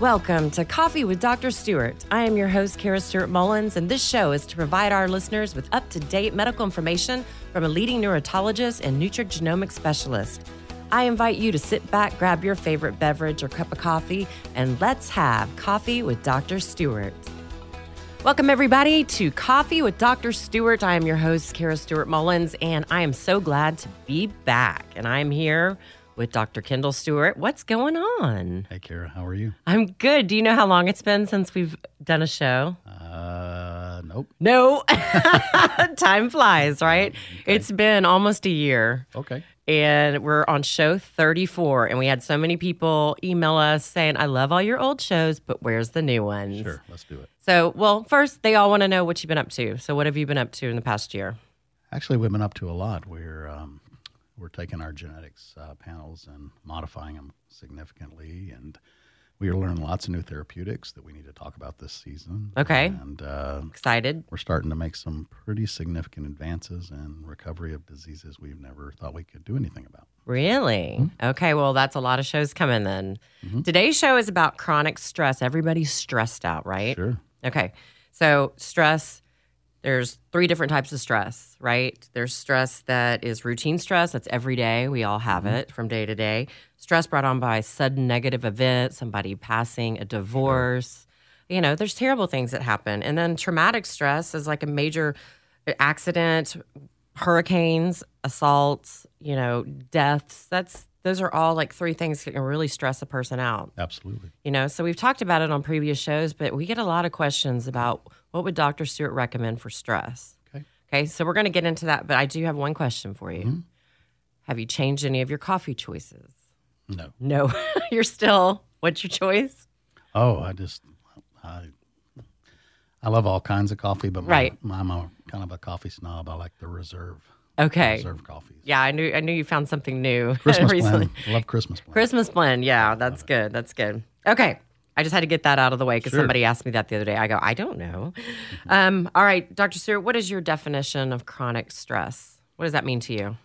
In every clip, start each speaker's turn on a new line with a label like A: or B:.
A: Welcome to Coffee with Dr. Stewart. I am your host, Kara Stewart Mullins, and this show is to provide our listeners with up to date medical information from a leading neurologist and nutrigenomic specialist. I invite you to sit back, grab your favorite beverage or cup of coffee, and let's have Coffee with Dr. Stewart. Welcome, everybody, to Coffee with Dr. Stewart. I am your host, Kara Stewart Mullins, and I am so glad to be back. And I'm here with Dr. Kendall Stewart. What's going on?
B: Hey, Kara, how are you?
A: I'm good. Do you know how long it's been since we've done a show?
B: Uh, nope.
A: No. Time flies, right? It's been almost a year.
B: Okay.
A: And we're on show 34. And we had so many people email us saying, I love all your old shows, but where's the new ones?
B: Sure, let's do it.
A: So, well, first, they all want to know what you've been up to. So, what have you been up to in the past year?
B: Actually, we've been up to a lot. We're um, we're taking our genetics uh, panels and modifying them significantly, and we are learning lots of new therapeutics that we need to talk about this season.
A: Okay.
B: And uh,
A: Excited?
B: we're starting to make some pretty significant advances in recovery of diseases we've never thought we could do anything about.
A: Really? Okay, well, that's a lot of shows coming then. Today's show is about chronic stress. Everybody's stressed out, right?
B: Sure.
A: Okay. So, stress, there's three different types of stress, right? There's stress that is routine stress, that's every day. We all have mm-hmm. it from day to day. Stress brought on by sudden negative event, somebody passing, a divorce. You know, there's terrible things that happen. And then traumatic stress is like a major accident, hurricanes, assaults, you know, deaths. That's those are all like three things that can really stress a person out
B: Absolutely.
A: you know so we've talked about it on previous shows but we get a lot of questions about what would dr stewart recommend for stress
B: Okay.
A: okay so we're going to get into that but i do have one question for you mm-hmm. have you changed any of your coffee choices
B: No.
A: no you're still what's your choice
B: Oh, I just I I love all kinds of coffee, but my,
A: Right.
B: I'm a kind of a coffee snob. I like the reserve
A: okay
B: reserve coffees.
A: yeah i knew i knew you found something new
B: Christmas
A: recently
B: blend. I love Christmas blend.
A: christmas blend yeah that's good that's good okay I just had to get that out of the way because
B: Sure.
A: somebody asked me that the other day. I go, I don't know. Um, all right, Dr. Stewart, what is your definition of chronic stress? What does that mean to you?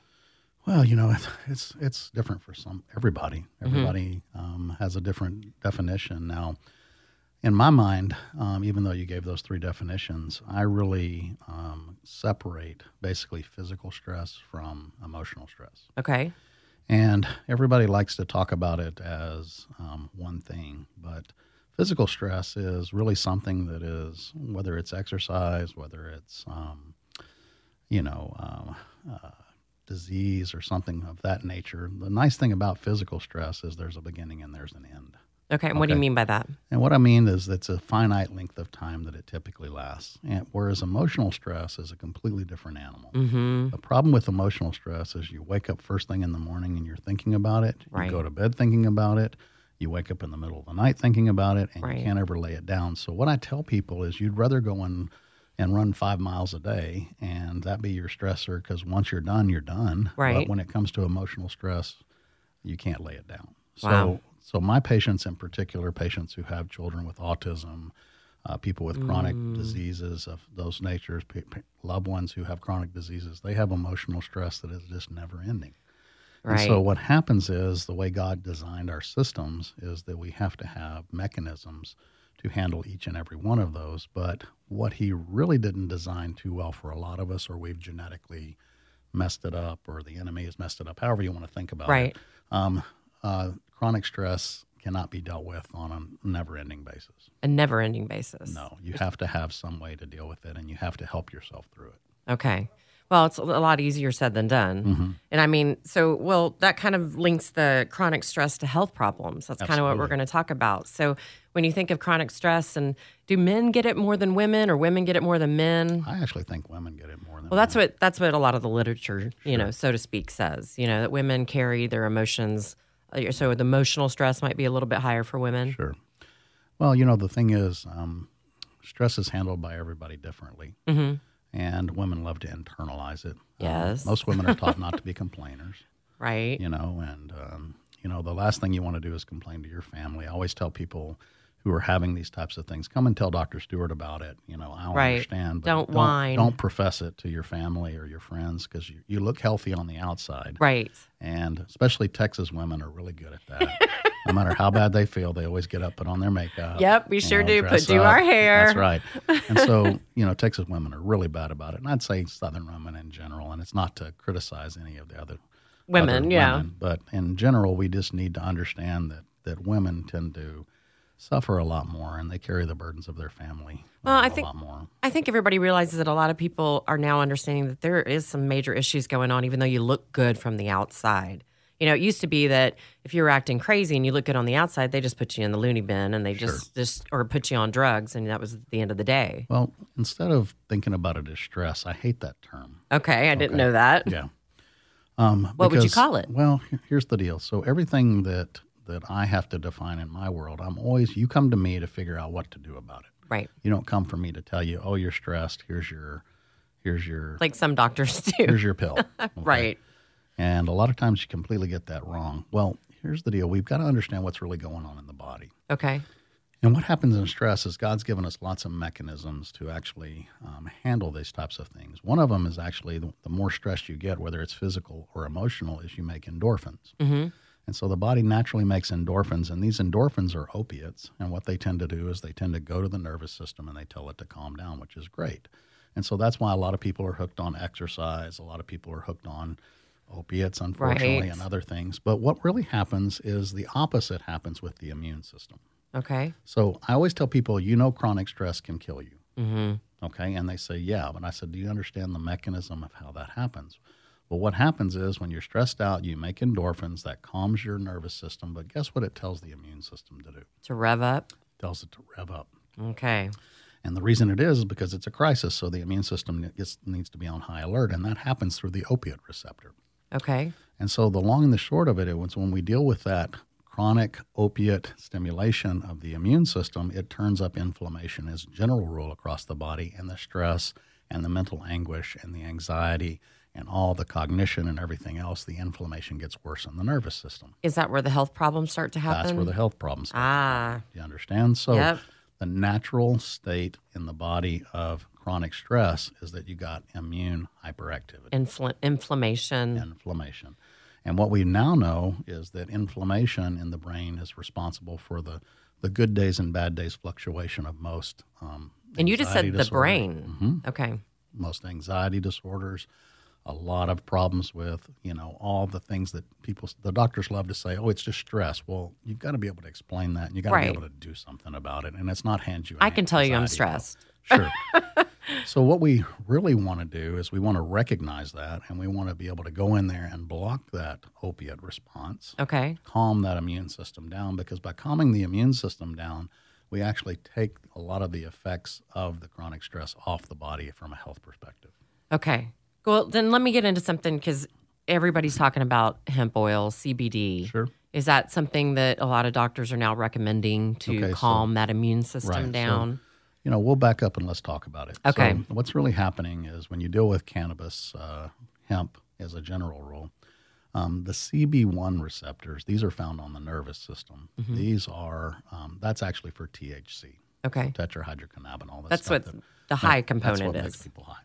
B: Well, you know, it's it's, different for some everybody.
A: Mm-hmm.
B: Everybody um, has a different definition. Now, in my mind, um, even though you gave those three definitions, I really um, separate basically physical stress from emotional stress.
A: Okay.
B: And everybody likes to talk about it as um, one thing, but physical stress is really something that is, whether it's exercise, whether it's, um, you know, um, uh, disease or something of that nature. The nice thing about physical stress is there's a beginning and there's an end.
A: Okay. And what do you mean by that?
B: And what I mean is it's a finite length of time that it typically lasts. And whereas emotional stress is a completely different animal.
A: Mm-hmm.
B: The problem with emotional stress is you wake up first thing in the morning and you're thinking about it.
A: Right.
B: You go to bed thinking about it. You wake up in the middle of the night thinking about it, and
A: Right.
B: you can't ever lay it down. So what I tell people is you'd rather go and and run five miles a day, and that be your stressor because once you're done, you're done.
A: Right.
B: But when it comes to emotional stress, you can't lay it down. So
A: Wow.
B: so my patients in particular, patients who have children with autism, uh, people with chronic
A: Mm.
B: diseases of those natures, pe- pe- loved ones who have chronic diseases, they have emotional stress that is just never ending. And so what happens is the way God designed our systems is that we have to have mechanisms to handle each and every one of those. But what he really didn't design too well for a lot of us, or we've genetically messed it up, or the enemy has messed it up, however you want to think about
A: Right.
B: it. Um, uh, chronic stress cannot be dealt with on a never ending basis.
A: A never ending basis.
B: No, you have to have some way to deal with it and you have to help yourself through it.
A: Okay. Well, it's a lot easier said than done.
B: Mm-hmm.
A: And I mean, so, well, that kind of links the chronic stress to health problems. That's kind of what we're going to talk about. So, when you think of chronic stress, and do men get it more than women, or women get it more than men?
B: I actually think women get it more than
A: Well, that's what that's what a lot of the literature, you know, so to speak, says. You know, that women carry their emotions. uh, So, the emotional stress might be a little bit higher for women.
B: Sure. Well, you know, the thing is, um, stress is handled by everybody differently,
A: hmm
B: and women love to internalize it. Um,
A: Yes.
B: most women are taught not to be complainers,
A: Right.
B: you know, and, um, you know, the last thing you want to do is complain to your family. I always tell people who are having these types of things, come and tell Dr. Stewart about it. You know, I
A: Right.
B: understand, but
A: Don't
B: don't,
A: whine.
B: don't profess it to your family or your friends because you, you look healthy on the outside.
A: Right.
B: And especially Texas women are really good at that. no matter how bad they feel, they always get up, put on their makeup.
A: Yep, we sure
B: know,
A: do. Put- do
B: up.
A: our hair.
B: That's right. And so, you know, Texas women are really bad about it. And I'd say Southern women in general. And it's not to criticize any of the other
A: Women,
B: other
A: yeah.
B: women, but in general, we just need to understand that that women tend to suffer a lot more, and they carry the burdens of their family
A: Well, I
B: a
A: think-
B: lot more.
A: I think everybody realizes that a lot of people are now understanding that there is some major issues going on, even though you look good from the outside. You know, it used to be that if you were acting crazy and you look good on the outside, they just put you in the loony bin and they just just or put you on drugs, and that was the end of the day.
B: Well, instead of thinking about it as stress, I hate that term.
A: Okay, I didn't know that.
B: Yeah. Um,
A: What would you call it?
B: Well, here's the deal. So everything that that I have to define in my world, I'm always you come to me to figure out what to do about it.
A: Right,
B: You don't come for me to tell you, oh, you're stressed. Here's your, here's your,
A: like some doctors do.
B: here's your pill. Okay?
A: Right.
B: And a lot of times you completely get that wrong. Well, here's the deal. We've got to understand what's really going on in the body.
A: Okay.
B: And what happens in stress is God's given us lots of mechanisms to actually um, handle these types of things. One of them is actually the, the more stress you get, whether it's physical or emotional, is you make endorphins.
A: hmm
B: And so the body naturally makes endorphins, and these endorphins are opiates. And what they tend to do is they tend to go to the nervous system and they tell it to calm down, which is great. And so that's why a lot of people are hooked on exercise. A lot of people are hooked on opiates, unfortunately,
A: Right.
B: and other things. But what really happens is the opposite happens with the immune system.
A: Okay.
B: So I always tell people, you know, chronic stress can kill you.
A: hmm
B: Okay. And they say, yeah. But I said, do you understand the mechanism of how that happens? Well, what happens is when you're stressed out, you make endorphins that calms your nervous system. But guess what it tells the immune system to do? It
A: To rev up.
B: tells it to rev up.
A: Okay.
B: And the reason it is is because it's a crisis. So the immune system gets, needs to be on high alert. And that happens through the opiate receptor.
A: Okay.
B: And so the long and the short of it is when we deal with that chronic opiate stimulation of the immune system, it turns up inflammation as a general rule across the body and the stress and the mental anguish and the anxiety and all the cognition and everything else, the inflammation gets worse in the nervous system.
A: Is that where the health problems start to happen?
B: That's where the health problems start.
A: ah.
B: Do you understand? So
A: Yep.
B: the natural state in the body of chronic stress is that you got immune hyperactivity
A: Infl- inflammation.
B: inflammation. And what we now know is that inflammation in the brain is responsible for the, the good days and bad days fluctuation of most. Um,
A: and you just said
B: anxiety
A: the brain.
B: Mhm.
A: Okay.
B: Most anxiety disorders, a lot of problems with, you know, all the things that people, the doctors love to say, oh, it's just stress. Well, you've got to be able to explain that and you've got to
A: Right.
B: be able to do something about it. And it's not hand you.
A: I can tell you I'm stressed.
B: Sure. so what we really want to do is we want to recognize that and we want to be able to go in there and block that opiate response,
A: Okay.
B: calm that immune system down because by calming the immune system down, we actually take a lot of the effects of the chronic stress off the body from a health perspective.
A: Okay. Well, then let me get into something because everybody's talking about hemp oil, CBD.
B: Sure.
A: Is that something that a lot of doctors are now recommending to
B: Okay, so-
A: calm that immune system
B: Right, so-
A: down?
B: You know, we'll back up and let's talk about it.
A: Okay.
B: So what's really happening is when you deal with cannabis, uh, hemp as a general rule, um, the CB1 receptors, these are found on the nervous system.
A: Mm-hmm.
B: These are, um, that's actually for THC,
A: okay.
B: tetrahydrocannabinol.
A: That's
B: stuff
A: what
B: that-
A: the high
B: that's
A: component
B: what
A: is.
B: makes people high.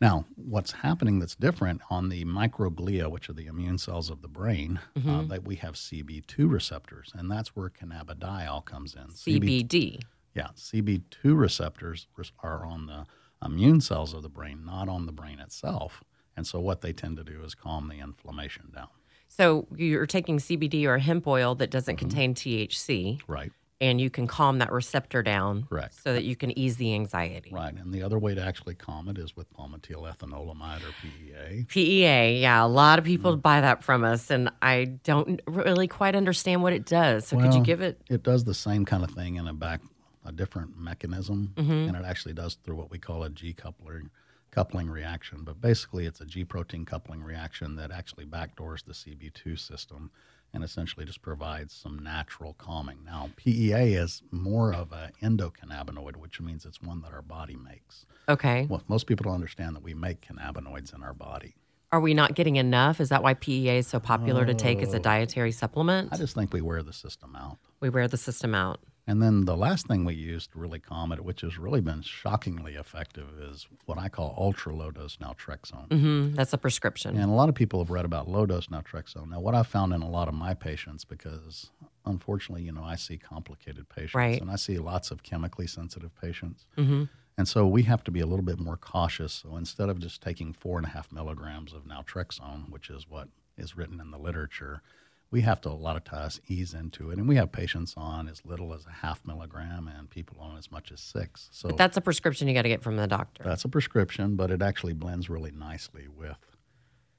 B: Now, what's happening that's different on the microglia, which are the immune cells of the brain,
A: Mm-hmm.
B: uh, that we have CB2 receptors, and that's where cannabidiol comes in.
A: CBD.
B: Yeah, CB2 receptors are on the immune cells of the brain, not on the brain itself. And so what they tend to do is calm the inflammation down.
A: So you're taking CBD or hemp oil that doesn't
B: Mm-hmm.
A: contain THC,
B: Right,
A: and you can calm that receptor down
B: Correct.
A: so that you can ease the anxiety.
B: right. And the other way to actually calm it is with palmitoyl ethanolamide or PEA.
A: PEA, yeah, a lot of people
B: Mm-hmm.
A: buy that from us, and I don't really quite understand what it does. So could you give it?
B: It does the same kind of thing in a back a different mechanism,
A: Mm-hmm.
B: and it actually does through what we call a G coupling coupling reaction. But basically, it's a G protein coupling reaction that actually backdoors the CB2 system and essentially just provides some natural calming. Now, PEA is more of an endocannabinoid, which means it's one that our body makes.
A: Okay.
B: Well, most people don't understand that we make cannabinoids in our body.
A: Are we not getting enough? Is that why PEA is so popular to take as a oh. dietary supplement?
B: Oh. I just think we wear the system out.
A: we wear the system out.
B: And then the last thing we used to really calm it, which has really been shockingly effective, is what I call ultra low dose naltrexone.
A: hmm That's a prescription.
B: And a lot of people have read about low dose naltrexone. Now, what I found in a lot of my patients, because unfortunately, you know, I see complicated patients
A: Right.
B: and I see lots of chemically sensitive patients.
A: hmm
B: And so we have to be a little bit more cautious. So instead of just taking four and a half milligrams of naltrexone, which is what is written in the literature, we have to a lot of times ease into it. And we have patients on as little as a half milligram and people on as much as six. So
A: But that's a prescription you got to get from the doctor.
B: that's a prescription, but it actually blends really nicely with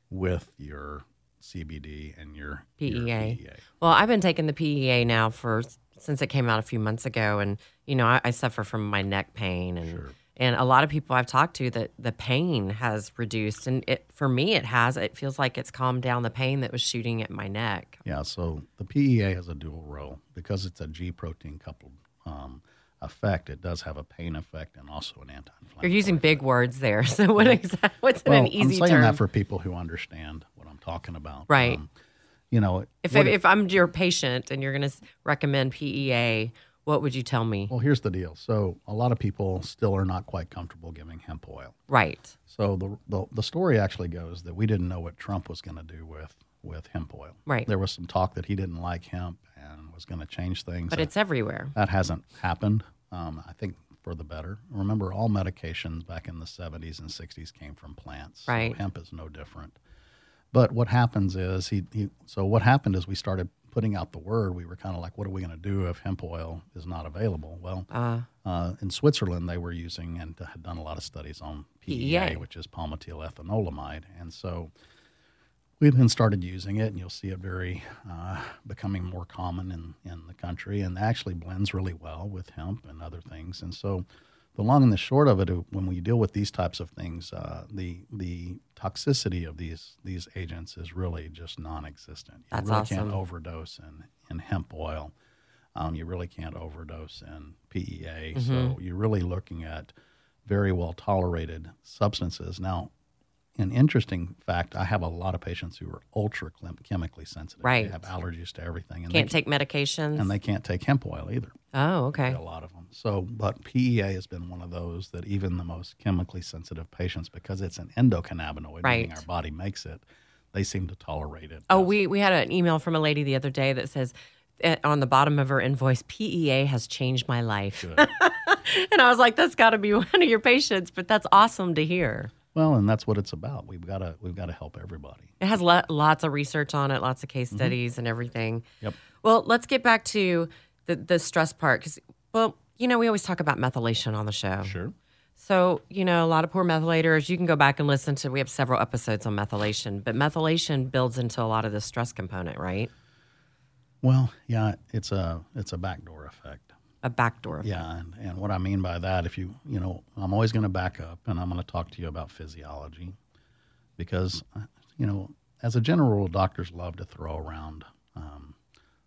B: with your CBD and your your
A: PEA.
B: PEA.
A: Well, I've been taking the PEA now for since it came out a few months ago, and you know I, I suffer from my neck pain, and
B: Sure.
A: And a lot of people I've talked to that the pain has reduced, and it for me it has. It feels like it's calmed down the pain that was shooting at my neck.
B: Yeah, so the PEA has a dual role because it's a G protein coupled um, effect. It does have a pain effect and also an anti-inflammatory.
A: You're using big words there, so what exactly? What's in
B: well,
A: an easy
B: I'm saying
A: term?
B: that for people who understand what I'm talking about.
A: Right.
B: Um, you know,
A: if
B: what-
A: if I'm your patient and you're going to recommend PEA, what would you tell me?
B: well, here's the deal. So a lot of people still are not quite comfortable giving hemp oil.
A: Right.
B: So the, the the story actually goes that we didn't know what Trump was going to do with with hemp oil.
A: Right.
B: There was some talk that he didn't like hemp and was going to change things.
A: But
B: That-
A: it's everywhere.
B: that hasn't happened. Um, I think for the better. Remember, all medications back in the 70s and 60s came from plants. So
A: Right.
B: hemp is no different. But what happens is he, he so what happened is we started putting out the word. We were kind of like, what are we going to do if hemp oil is not available? Well,
A: Uh,
B: uh, in Switzerland, they were using and had done a lot of studies on PEA,
A: PEA.
B: which is palmitoyl ethanolamide, and so we then started using it, and you'll see it very uh, becoming more common in in the country, and actually blends really well with hemp and other things. And so, the long and the short of it, when we deal with these types of things, uh, the the toxicity of these these agents is really just non-existent. You
A: That's
B: really
A: awesome.
B: can't overdose in in hemp oil. Um, you really can't overdose in PEA. So
A: Mm-hmm.
B: you're really looking at very well tolerated substances. Now, an interesting fact: I have a lot of patients who are ultra chemically sensitive.
A: Right.
B: They have allergies to everything, and
A: can't
B: they
A: take medications.
B: and they can't take hemp oil either.
A: oh, okay.
B: A lot of them. So, but PEA has been one of those that even the most chemically sensitive patients, because it's an endocannabinoid, meaning our body makes it, they seem to tolerate it.
A: Oh,
B: best.
A: we we had an email from a lady the other day that says eh, on the bottom of her invoice, PEA has changed my life. And I was like, that's got to be one of your patients, but that's awesome to hear.
B: Well, and that's what it's about. We've got to we've got to help everybody.
A: It has lo- lots of research on it, lots of case studies and everything.
B: Mm-hmm. Yep.
A: Well, let's get back to the the stress part because, well, you know, we always talk about methylation on the show.
B: Sure.
A: So, you know, a lot of poor methylators, you can go back and listen to, we have several episodes on methylation, but methylation builds into a lot of the stress component, right?
B: Well, yeah, it's a it's a backdoor effect.
A: A backdoor. effect.
B: Yeah, and, and what I mean by that, if you you know, I'm always going to back up, and I'm going to talk to you about physiology, because uh, you know, as a general rule, doctors love to throw around um,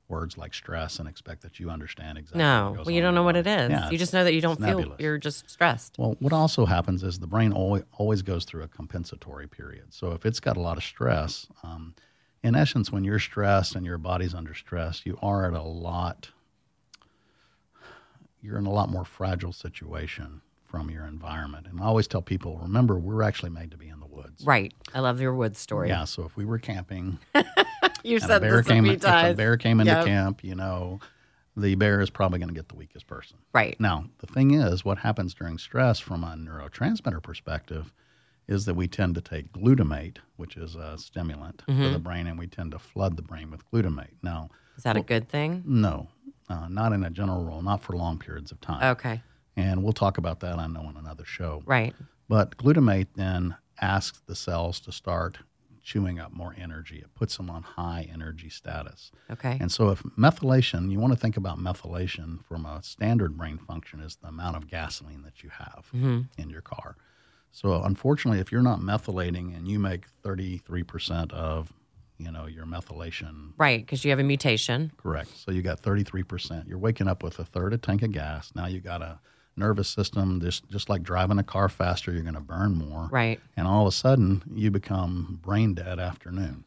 B: words like stress and expect that you understand exactly.
A: No, well, you
B: on
A: don't know what it is.
B: Yeah,
A: you just know that you don't feel,
B: nebulous.
A: you're just stressed.
B: Well, what also happens is the brain always, always goes through a compensatory period. So if it's got a lot of stress, um, in essence, when you're stressed and your body's under stress, you are at a lot. You're in a lot more fragile situation from your environment. And I always tell people, remember, we're actually made to be in the woods.
A: Right. I love your woods story.
B: Yeah. So if we were camping
A: You've
B: and a
A: said
B: bear
A: this a
B: came,
A: few
B: if a bear came into
A: Yep.
B: camp, you know, the bear is probably going to get the weakest person.
A: Right.
B: Now, the thing is, what happens during stress from a neurotransmitter perspective is that we tend to take glutamate, which is a stimulant for
A: Mm-hmm.
B: the brain, and we tend to flood the brain with glutamate. Now,
A: Is that a good thing?
B: no, uh, not in a general rule, not for long periods of time.
A: Okay.
B: And we'll talk about that, I know, in another show.
A: Right.
B: But glutamate then asks the cells to start chewing up more energy. It puts them on high energy status.
A: Okay.
B: And so, if methylation, you want to think about methylation from a standard brain function is the amount of gasoline that you have in your car. So, unfortunately, if you're not methylating and you make 33% of, you know, your methylation
A: right. Because you have a mutation.
B: correct, so you got 33%. You're waking up with a third a tank of gas. Now you got a nervous system, just just like driving a car faster, you're going to burn more.
A: Right.
B: And all of a sudden, you become brain dead after noon.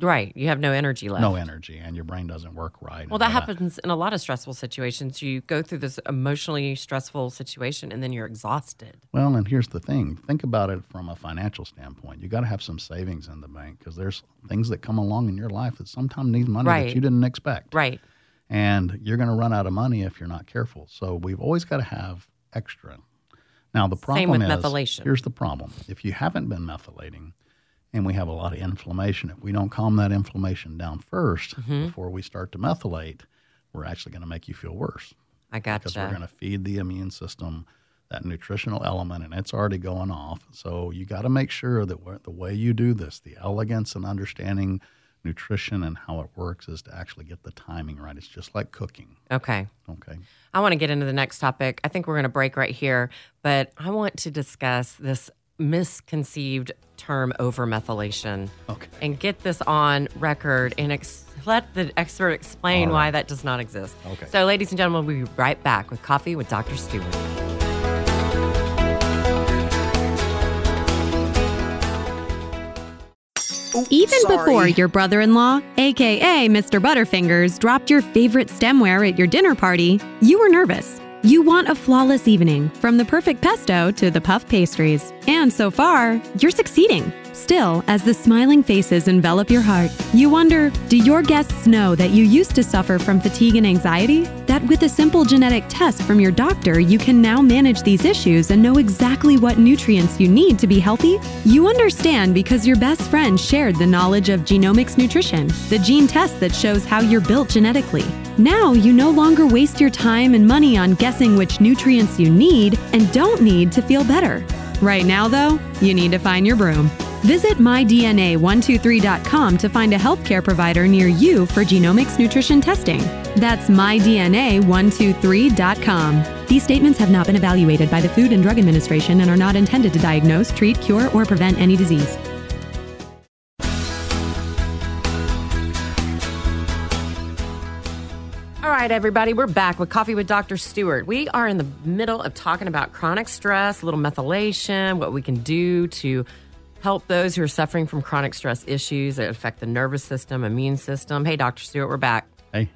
A: Right. You have no energy left.
B: no energy, and your brain doesn't work right.
A: Well, that
B: all
A: happens in a lot of stressful situations. You go through this emotionally stressful situation and then you're exhausted.
B: Well, and here's the thing: think about it from a financial standpoint. You got to have some savings in the bank because there's things that come along in your life that sometimes need money
A: Right.
B: that you didn't expect.
A: Right.
B: and you're going to run out of money if you're not careful. So we've always got to have extra. Now the problem
A: Same with
B: is
A: methylation.
B: here's the problem: if you haven't been methylating, and we have a lot of inflammation, if we don't calm that inflammation down 1st
A: Mm-hmm.
B: before we start to methylate, we're actually going to make you feel worse
A: I gotcha.
B: because we're going to feed the immune system that nutritional element, and it's already going off. So you got to make sure that the way you do this, the elegance and understanding nutrition and how it works, is to actually get the timing right. It's just like cooking.
A: Okay.
B: Okay.
A: I want to get into the next topic. I think we're going to break right here, but I want to discuss this misconceived term overmethylation
B: Okay.
A: and get this on record and ex- let the expert explain
B: All
A: why that does not exist.
B: Okay.
A: So, ladies and gentlemen, we'll be right back with Coffee with Dr. Stewart.
C: Even before your brother in law, aka Mr. Butterfingers, dropped your favorite stemware at your dinner party, you were nervous. You want a flawless evening, from the perfect pesto to the puff pastries. And so far, you're succeeding. Still, as the smiling faces envelop your heart, you wonder do your guests know that you used to suffer from fatigue and anxiety? That with a simple genetic test from your doctor, you can now manage these issues and know exactly what nutrients you need to be healthy? You understand because your best friend shared the knowledge of Genomix Nutrition, the gene test that shows how you're built genetically. Now you no longer waste your time and money on guessing which nutrients you need and don't need to feel better. Right now, though, you need to find your broom. Visit mydna123.com to find a healthcare provider near you for Genomix Nutrition testing. That's mydna123.com. These statements have not been evaluated by the Food and Drug Administration and are not intended to diagnose, treat, cure, or prevent any disease.
A: Right, everybody, we're back with Coffee with Dr. Stewart. We are in the middle of talking about chronic stress, a little methylation, what we can do to help those who are suffering from chronic stress issues that affect the nervous system, immune system. Hey, Dr. Stewart, we're back.
B: Hey,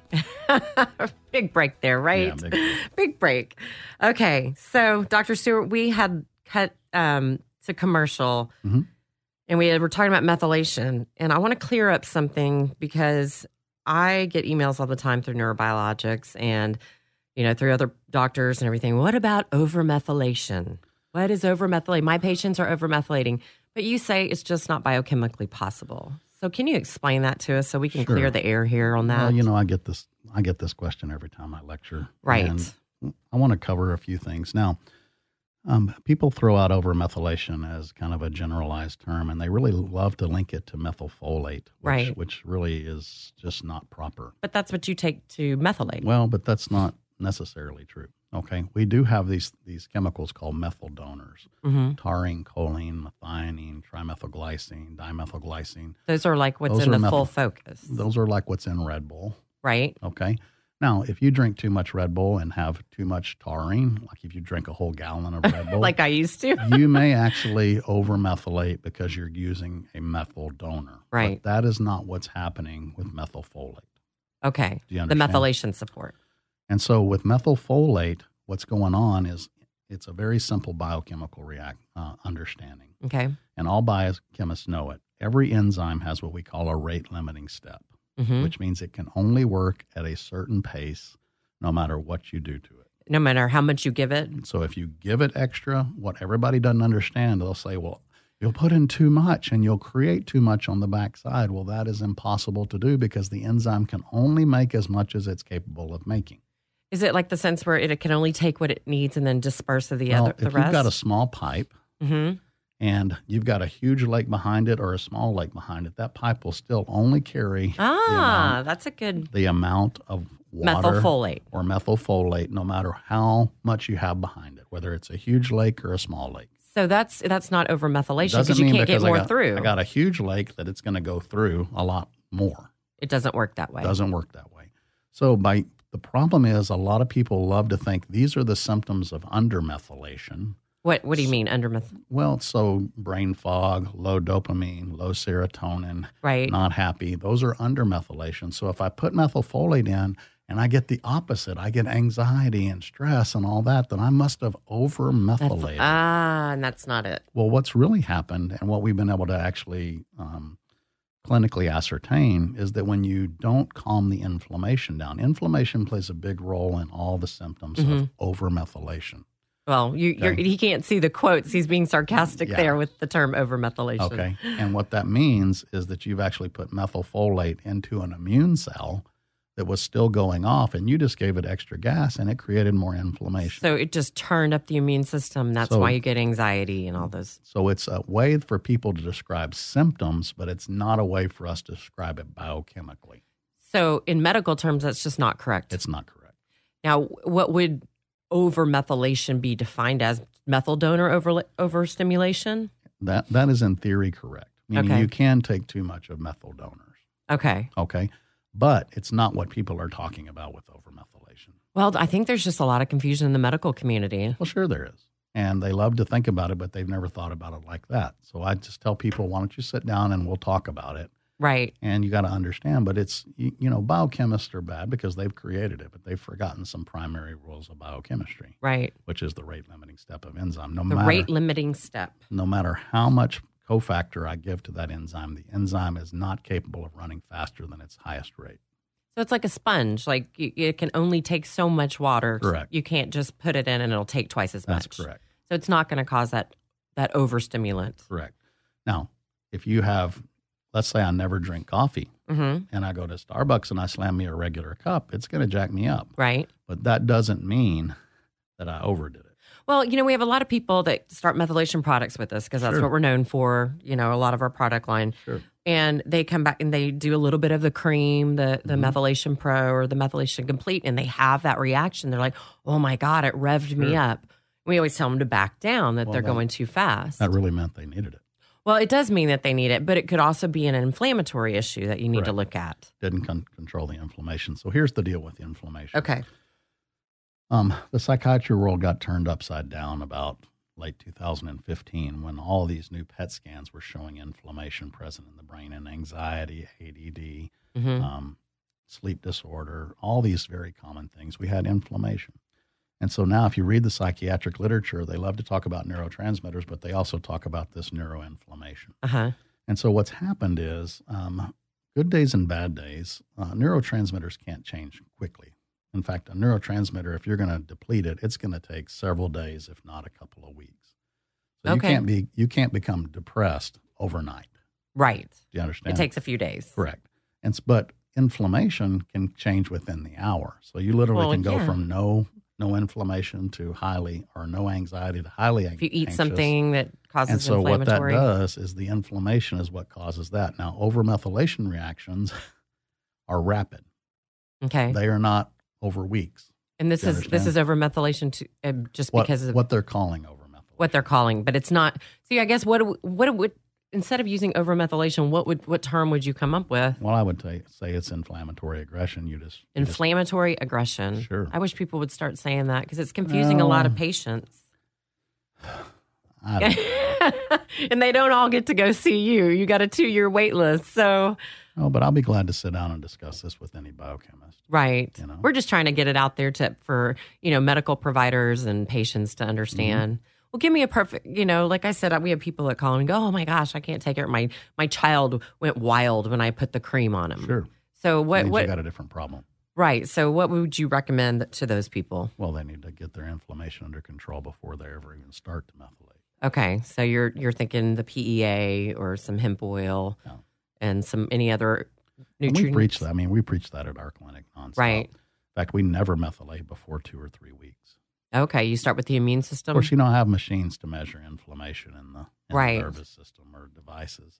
A: Big break there, right?
B: Yeah, big-
A: big break. Okay, so Dr. Stewart, we had cut um, to commercial,
B: Mhm.
A: and we were talking about methylation, and I want to clear up something because I get emails all the time through NeuroBiologix and you know through other doctors and everything. What about overmethylation? What is overmethylating? My patients are overmethylating, but you say it's just not biochemically possible. So can you explain that to us so we can
B: Sure.
A: clear the air here on that?
B: well, you know, I get this. I get this question every time I lecture.
A: Right.
B: I want to cover a few things now. Um, people throw out overmethylation as kind of a generalized term, and they really love to link it to methylfolate, which,
A: Right.
B: which really is just not proper.
A: but that's what you take to methylate.
B: Well, but that's not necessarily true. Okay, we do have these these chemicals called methyl donors:
A: hmm
B: taurine, choline, methionine, trimethylglycine, dimethylglycine.
A: Those are like what's
B: Those
A: in the full focus,
B: Those are like what's in Red Bull.
A: right?
B: Okay. Now, if you drink too much Red Bull and have too much taurine, like if you drink a whole gallon of Red Bull,
A: Like I used to.
B: you may actually overmethylate because you're using a methyl donor. But
A: Right.
B: that is not what's happening with methylfolate.
A: Okay.
B: Do you understand?
A: The methylation support.
B: And so with methylfolate, what's going on is it's a very simple biochemical react uh, understanding,
A: Okay.
B: and all biochemists know it. Every enzyme has what we call a rate limiting step,
A: hmm
B: which means it can only work at a certain pace, no matter what you do to it.
A: No matter how much you give it.
B: So if you give it extra, what everybody doesn't understand, they'll say, well, you'll put in too much and you'll create too much on the backside. Well, that is impossible to do because the enzyme can only make as much as it's capable of making.
A: Is it like the sense where it can only take what it needs and then disperse of the
B: well,
A: other the
B: if
A: rest?
B: you've got a small pipe
A: hmm
B: and you've got a huge lake behind it or a small lake behind it, that pipe will still only carry
A: Ah,
B: amount,
A: that's a good
B: the amount of water
A: methylfolate.
B: or methylfolate, no matter how much you have behind it, whether it's a huge lake or a small lake.
A: So that's that's not overmethylation
B: Doesn't
A: because you can't get
B: because I
A: more
B: got-
A: through.
B: I got a huge lake that it's going to go through a lot more.
A: it doesn't work that way.
B: Doesn't work that way. So by the problem is a lot of people love to think these are the symptoms of undermethylation
A: What What do you mean under meth?
B: Well, so brain fog, low dopamine, low serotonin,
A: Right.
B: not happy. Those are under methylation. So if I put methylfolate in and I get the opposite, I get anxiety and stress and all that, then I must have over methylated.
A: Ah, and that's not it.
B: Well, what's really happened and what we've been able to actually um, clinically ascertain is that when you don't calm the inflammation down, inflammation plays a big role in all the symptoms
A: Mm-hmm.
B: of overmethylation.
A: Well, you, you're,
B: Okay.
A: he can't see the quotes. He's being sarcastic
B: Yeah.
A: there with the term overmethylation.
B: Okay. and what that means is that you've actually put methylfolate into an immune cell that was still going off, and you just gave it extra gas and it created more inflammation.
A: So it just turned up the immune system. That's
B: So-
A: why you get anxiety and all those.
B: So it's a way for people to describe symptoms, but it's not a way for us to describe it biochemically.
A: So in medical terms, that's just not correct.
B: It's not correct.
A: Now, what would overmethylation be defined as? Methyl donor over overstimulation?
B: That that is in theory correct. Meaning
A: Okay.
B: you can take too much of methyl donors.
A: Okay.
B: Okay. But it's not what people are talking about with overmethylation.
A: Well, I think there's just a lot of confusion in the medical community.
B: Well, sure there is. And they love to think about it, but they've never thought about it like that. So I just tell people, why don't you sit down and we'll talk about it?
A: Right.
B: And you got to understand, but it's, you, you know, biochemists are bad because they've created it, but they've forgotten some primary rules of biochemistry,
A: Right.
B: which is the rate limiting step of enzyme. No
A: The
B: matter,
A: rate limiting step.
B: no matter how much cofactor I give to that enzyme, the enzyme is not capable of running faster than its highest rate.
A: So it's like a sponge. Like it can only take so much water.
B: Correct.
A: You can't just put it in and it'll take twice as much.
B: That's correct.
A: So it's not going to cause that that overstimulant.
B: Correct. Now, if you have, let's say I never drink coffee
A: hmm
B: and I go to Starbucks and I slam me a regular cup, it's going to jack me up.
A: Right.
B: But that doesn't mean that I overdid it.
A: Well, you know, we have a lot of people that start methylation products with us because that's
B: Sure.
A: what we're known for. You know, a lot of our product line.
B: Sure.
A: And they come back and they do a little bit of the cream, the the
B: Mm-hmm.
A: methylation pro or the methylation complete, and they have that reaction. They're like, "Oh my god, it revved me up." We always tell them to back down that
B: Well,
A: they're
B: that-
A: going too fast.
B: That really meant they needed it.
A: Well, it does mean that they need it, but it could also be an inflammatory issue that you need to look at.
B: Didn't con- control the inflammation. So here's the deal with the inflammation.
A: Okay.
B: Um, the psychiatry world got turned upside down about late 2015 when all these new PET scans were showing inflammation present in the brain and anxiety, ADD,
A: hmm
B: um, sleep disorder, all these very common things. We had inflammation. And so now, if you read the psychiatric literature, they love to talk about neurotransmitters, but they also talk about this neuroinflammation.
A: Uh huh.
B: And so, what's happened is um, good days and bad days, uh, neurotransmitters can't change quickly. In fact, a neurotransmitter, if you're going to deplete it, it's going to take several days, if not a couple of weeks. So
A: Okay.
B: you can't be you can't become depressed overnight.
A: Right.
B: Do you understand?
A: It takes a few days.
B: correct. And but inflammation can change within the hour. So you literally
A: Well,
B: can go
A: yeah.
B: from no no inflammation to highly or no anxiety to highly
A: If you eat
B: anxious.
A: something that causes
B: And so what that does is the inflammation is what causes that. Now, overmethylation reactions are rapid.
A: okay.
B: They are not over weeks.
A: And this is this is
B: understand?
A: over methylation to, uh, just
B: What,
A: because of
B: what they're calling overmethylation.
A: what they're calling, but it's not. See, I guess what what would instead of using overmethylation, what would what term would you come up with?
B: Well, I would ta- say it's inflammatory aggression. You just you just-
A: Inflammatory aggression.
B: Sure.
A: I wish people would start saying that because it's confusing a lot of
B: Oh.
A: patients.
B: I don't
A: and they don't all get to go see you. You got a two year wait list. So,
B: know, but I'll be glad to sit down and discuss this with any biochemist.
A: right.
B: You know.
A: We're just trying to get it out there to for, you know, medical providers and patients to understand.
B: Mm-hmm.
A: Well, give me a perfect, you know, like I said, we have people that call and go, "Oh my gosh, I can't take it. My my child went wild when I put the cream on him."
B: Sure.
A: So
B: Means
A: what
B: you
A: what
B: got a different problem.
A: right? So what would you recommend to those people?
B: Well, they need to get their inflammation under control before they ever even start to methylate.
A: Okay, so you're you're thinking the PEA or some hemp oil
B: No.
A: and some any other
B: And
A: nutrients.
B: we preach that. I mean, we preach that at our clinic nonstop.
A: Right.
B: In fact, we never methylate before two or three weeks.
A: Okay, you start with the immune system.
B: Of course, you don't have machines to measure inflammation in the, in
A: Right.
B: the nervous system or devices.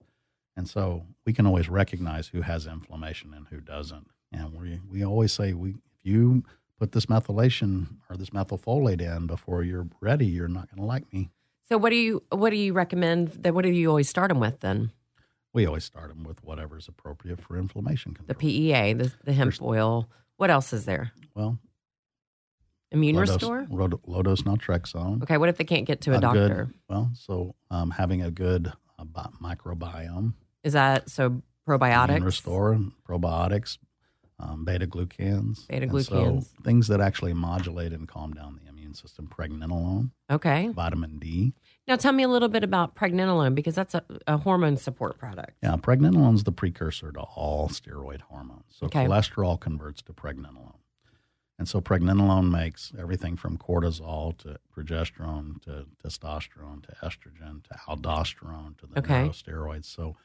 B: And so we can always recognize who has inflammation and who doesn't. And we, we always say, we, if you put this methylation or this methylfolate in before you're ready, you're not going to like me.
A: So what do you what do you recommend? That what do you always start them with then?
B: We always start them with whatever's appropriate for inflammation
A: The. PEA, the the hemp
B: First-
A: oil. What else is there?
B: well,
A: Immune
B: low
A: restore.
B: Dose, low dose naltrexone.
A: Okay, what if they can't get to a, doctor?
B: Good, well, so um, having a good uh, microbiome.
A: Is that so? Probiotics.
B: Immune restore, probiotics, um, beta glucans.
A: Beta glucans.
B: So things that actually modulate and calm down the immune system. Pregnenolone.
A: Okay.
B: Vitamin D.
A: Now, tell me a little bit about pregnenolone because that's a, a hormone support product.
B: Yeah, pregnenolone is the precursor to all steroid hormones. So
A: Okay.
B: cholesterol converts to pregnenolone. And so pregnenolone makes everything from cortisol to progesterone to testosterone to estrogen to aldosterone to the
A: Okay.
B: neurosteroids. So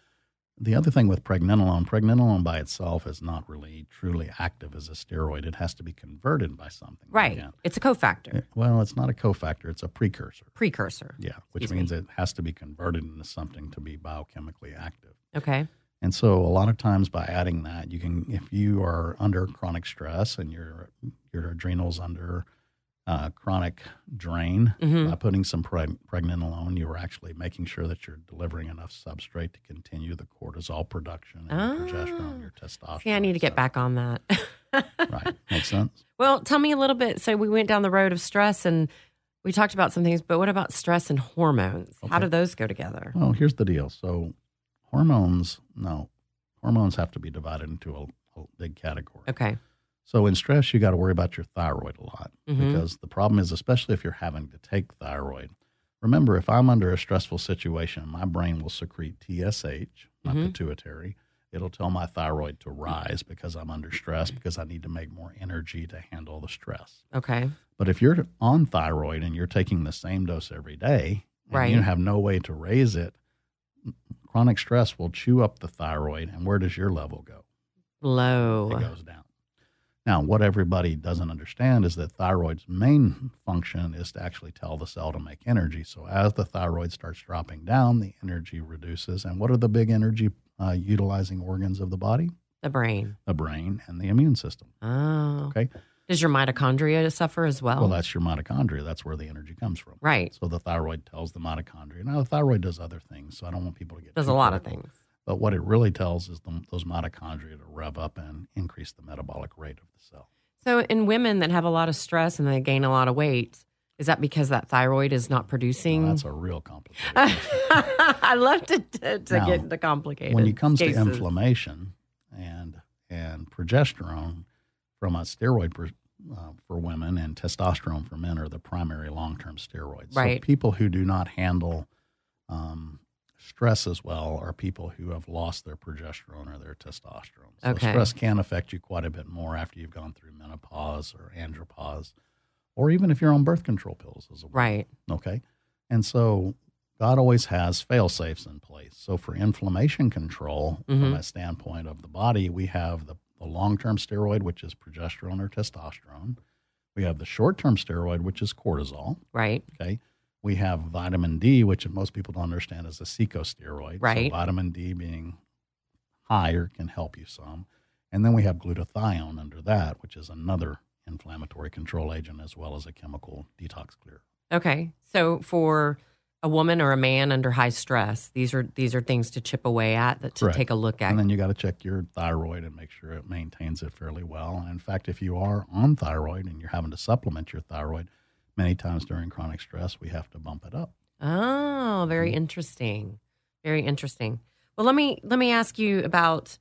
B: the other thing with pregnenolone, pregnenolone by itself is not really truly active as a steroid. It has to be converted by something.
A: Right.
B: again.
A: It's a cofactor,
B: It- well, it's not a cofactor, it's a precursor.
A: precursor.
B: Yeah, which
A: Excuse me.
B: means it has to be converted into something to be biochemically active.
A: Okay.
B: And so a lot of times by adding that, you can, if you are under chronic stress and your your adrenals under uh, chronic drain,
A: Mhm.
B: by putting some preg- pregnenolone, you are actually making sure that you're delivering enough substrate to continue the cortisol production and your progesterone, your testosterone.
A: See, I need to get
B: So-
A: back on that.
B: Right, makes sense.
A: well, tell me a little bit. So we went down the road of stress and we talked about some things, but what about stress and hormones? How do those go together?
B: Well, here's the deal. So hormones, no, hormones have to be divided into a, a big category.
A: Okay.
B: So in stress, you got to worry about your thyroid a lot
A: Mhm.
B: because the problem is, especially if you're having to take thyroid. Remember, if I'm under a stressful situation, my brain will secrete TSH, my
A: Mhm.
B: pituitary. It'll tell my thyroid to rise because I'm under stress because I need to make more energy to handle the stress.
A: Okay.
B: But if you're on thyroid and you're taking the same dose every day, and
A: Right.
B: you have no way to raise it, chronic stress will chew up the thyroid. And where does your level go?
A: Low.
B: it goes down. Now, what everybody doesn't understand is that thyroid's main function is to actually tell the cell to make energy. So as the thyroid starts dropping down, the energy reduces. And what are the big energy uh, utilizing organs of the body?
A: The brain.
B: The brain and the immune system.
A: Oh.
B: Okay.
A: Does your mitochondria suffer as well?
B: Well, that's your mitochondria. That's where the energy comes from.
A: right.
B: So the thyroid tells the mitochondria. Now, the thyroid does other things, so I don't want people to get
A: Does a lot of things.
B: But what it really tells is the, those mitochondria to rev up and increase the metabolic rate of the cell.
A: So, in women that have a lot of stress and they gain a lot of weight, is that because that thyroid is not producing?
B: Now, that's a real complicated. question.
A: I love to, to, to
B: Now,
A: get into complicated.
B: when it comes
A: cases.
B: to inflammation and and progesterone from a steroid per, uh, for women and testosterone for men are the primary long term steroids.
A: Right.
B: So people who do not handle um, stress as well are people who have lost their progesterone or their testosterone. So
A: Okay.
B: stress can affect you quite a bit more after you've gone through menopause or andropause, or even if you're on birth control pills as well.
A: Right.
B: Okay. And so God always has fail safes in place. So for inflammation control, from
A: Mhm.
B: a standpoint of the body, we have the, the long term steroid, which is progesterone or testosterone. We have the short term steroid, which is cortisol.
A: Right.
B: Okay. We have vitamin D, which most people don't understand is a secosteroid.
A: Right.
B: So vitamin D being higher can help you some. And then we have glutathione under that, which is another inflammatory control agent as well as a chemical detox clear.
A: Okay. So, for a woman or a man under high stress, these are these are things to chip away at, that to
B: Correct.
A: take a look at.
B: And then you got to check your thyroid and make sure it maintains it fairly well. And in fact, if you are on thyroid and you're having to supplement your thyroid, many times during chronic stress, we have to bump it up.
A: Oh, very
B: Mhm.
A: interesting. Very interesting. Well, let me let me ask you about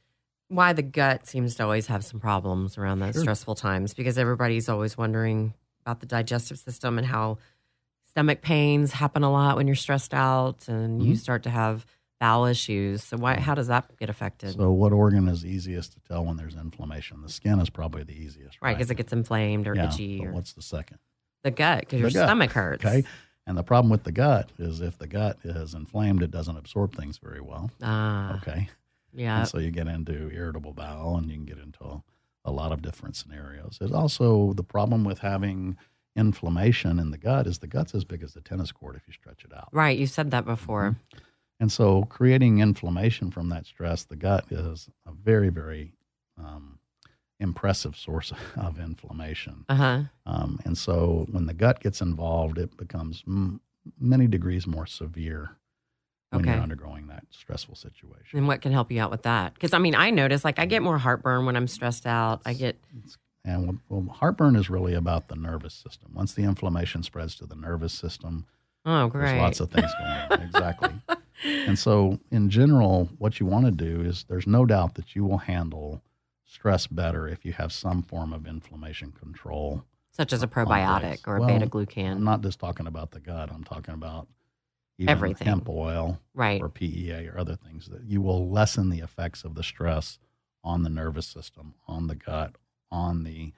A: why the gut seems to always have some problems around those
B: Sure.
A: stressful times because everybody's always wondering about the digestive system and how stomach pains happen a lot when you're stressed out and you
B: Mhm.
A: start to have bowel issues. So why how does that get affected?
B: So, what organ is easiest to tell when there's inflammation? The skin is probably the easiest,
A: right,
B: right?
A: because it gets inflamed or
B: yeah,
A: itchy or
B: what's the second?
A: the gut because your
B: gut,
A: stomach hurts.
B: Okay. And the problem with the gut is if the gut is inflamed, it doesn't absorb things very well.
A: Ah,
B: Okay.
A: yeah.
B: And so you get into irritable bowel and you can get into a, a lot of different scenarios. There's also the problem with having inflammation in the gut is the gut's as big as the tennis court if you stretch it out.
A: Right, you said that before.
B: Mm-hmm. And so creating inflammation from that stress, the gut is a very, very um, impressive source of inflammation.
A: Uh huh.
B: Um, and so when the gut gets involved, it becomes m- many degrees more severe when
A: Okay.
B: you're undergoing that stressful situation.
A: And what can help you out with that? Because I mean, I notice like I get more heartburn when I'm stressed out. I get
B: And well, heartburn is really about the nervous system. Once the inflammation spreads to the nervous system,
A: oh, great.
B: there's lots of things going on. exactly. And so, in general, what you want to do is there's no doubt that you will handle stress better if you have some form of inflammation control.
A: Such as a probiotic or a
B: well,
A: beta glucan.
B: I'm not just talking about the gut, I'm talking about
A: Everything.
B: hemp oil
A: right.
B: or PEA or other things that you will lessen the effects of the stress on the nervous system, on the gut, on the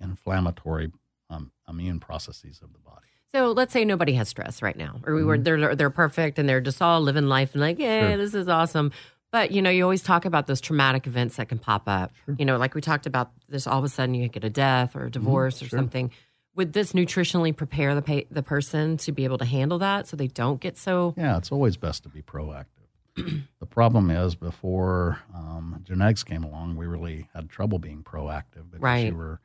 B: inflammatory um, immune processes of the body.
A: So let's say nobody has stress right now, or we were
B: Mhm.
A: they're they're perfect and they're just all living life and like, yeah,
B: Sure.
A: this is awesome. But you know, you always talk about those traumatic events that can pop up.
B: Sure.
A: You know, like we talked about this, all of a sudden you get a death or a divorce or
B: sure.
A: something. Would this nutritionally prepare the pa- the person to be able to handle that, so they don't get so?
B: Yeah, it's always best to be proactive. the problem is before um, genetics came along, we really had trouble being proactive because
A: Right.
B: you were,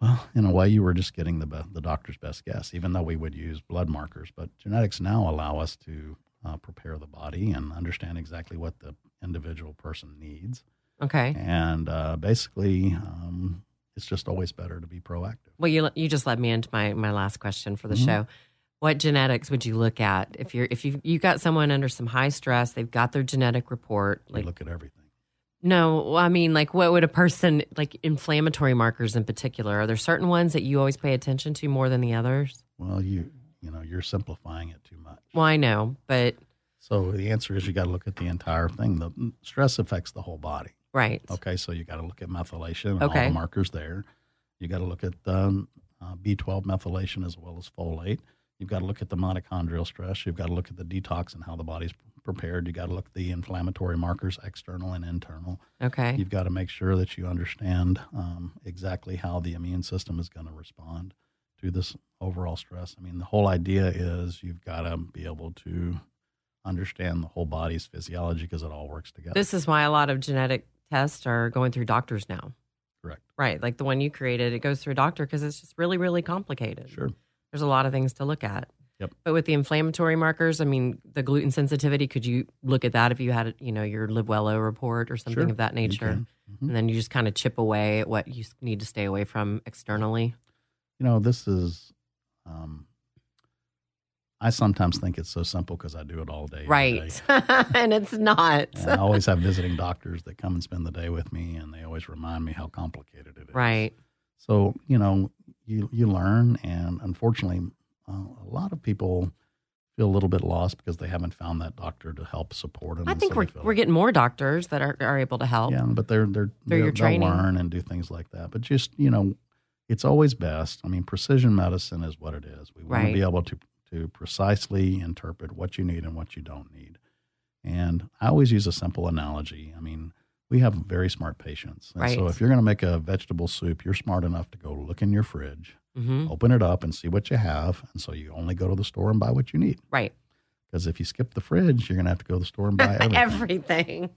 B: well, in a way, you were just getting the be- the doctor's best guess, even though we would use blood markers. But genetics now allow us to uh, prepare the body and understand exactly what the individual person needs,
A: Okay.
B: and uh, basically, um, it's just always better to be proactive.
A: Well, you you just led me into my my last question for the
B: Mhm.
A: show. What genetics would you look at if you're if you you got someone under some high stress? They've got their genetic report. Like
B: look at everything.
A: no, I mean like what would a person like inflammatory markers in particular? Are there certain ones that you always pay attention to more than the others?
B: Well, you you know you're simplifying it too much.
A: Well, I know, but
B: So the answer is you got to look at the entire thing. The stress affects the whole body.
A: right.
B: Okay, so you got to look at methylation and
A: Okay.
B: all the markers there. You got to look at um, uh, B12 methylation as well as folate. You've got to look at the mitochondrial stress. You've got to look at the detox and how the body's prepared. You've got to look at the inflammatory markers, external and internal.
A: Okay.
B: You've got to make sure that you understand um, exactly how the immune system is going to respond to this overall stress. I mean, the whole idea is you've got to be able to understand the whole body's physiology because it all works together.
A: This is why a lot of genetic tests are going through doctors now.
B: Correct.
A: Right. Like the one you created, it goes through a doctor because it's just really, really complicated.
B: Sure.
A: There's a lot of things to look at.
B: Yep.
A: But with the inflammatory markers, I mean, the gluten sensitivity, could you look at that if you had, you know, your Libuello report or something
B: Sure,
A: of that nature?
B: Mhm.
A: And then you just kind of chip away at what you need to stay away from externally.
B: You know, this is, um, I sometimes think it's so simple because I do it all day.
A: Right.
B: day.
A: and it's not.
B: And I always have visiting doctors that come and spend the day with me, and they always remind me how complicated it is.
A: right.
B: So you know, you you learn, and unfortunately, uh, a lot of people feel a little bit lost because they haven't found that doctor to help support them.
A: I think
B: so
A: we're, we're getting more doctors that are, are able to help.
B: Yeah, but they're they're,
A: Through your
B: they'll
A: training.
B: learn and do things like that. But just you know, it's always best. I mean, precision medicine is what it is. We want
A: Right.
B: to be able to to precisely interpret what you need and what you don't need. And I always use a simple analogy. I mean, we have very smart patients. And so if you're going to make a vegetable soup, you're smart enough to go look in your fridge,
A: hmm
B: open it up, and see what you have. And so you only go to the store and buy what you need.
A: Right.
B: Because if you skip the fridge, you're going to have to go to the store and buy everything.
A: Everything.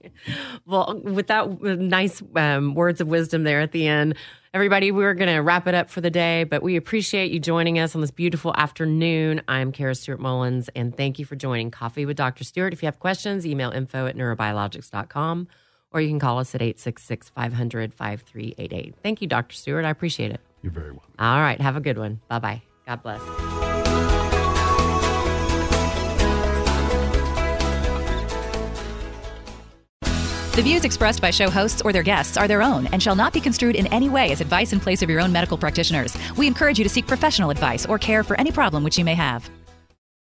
A: Well, with that nice um, words of wisdom there at the end, everybody, we're going to wrap it up for the day, but we appreciate you joining us on this beautiful afternoon. I'm Kara Stewart Mullins, and thank you for joining Coffee with Dr. Stewart. If you have questions, email info at neurobiologix.com or you can call us at 866 500 5388. Thank you, Dr. Stewart. I appreciate it.
B: You're very welcome.
A: All right. Have a good one. Bye bye. God bless.
D: The views expressed by show hosts or their guests are their own and shall not be construed in any way as advice in place of your own medical practitioners. We encourage you to seek professional advice or care for any problem which you may have.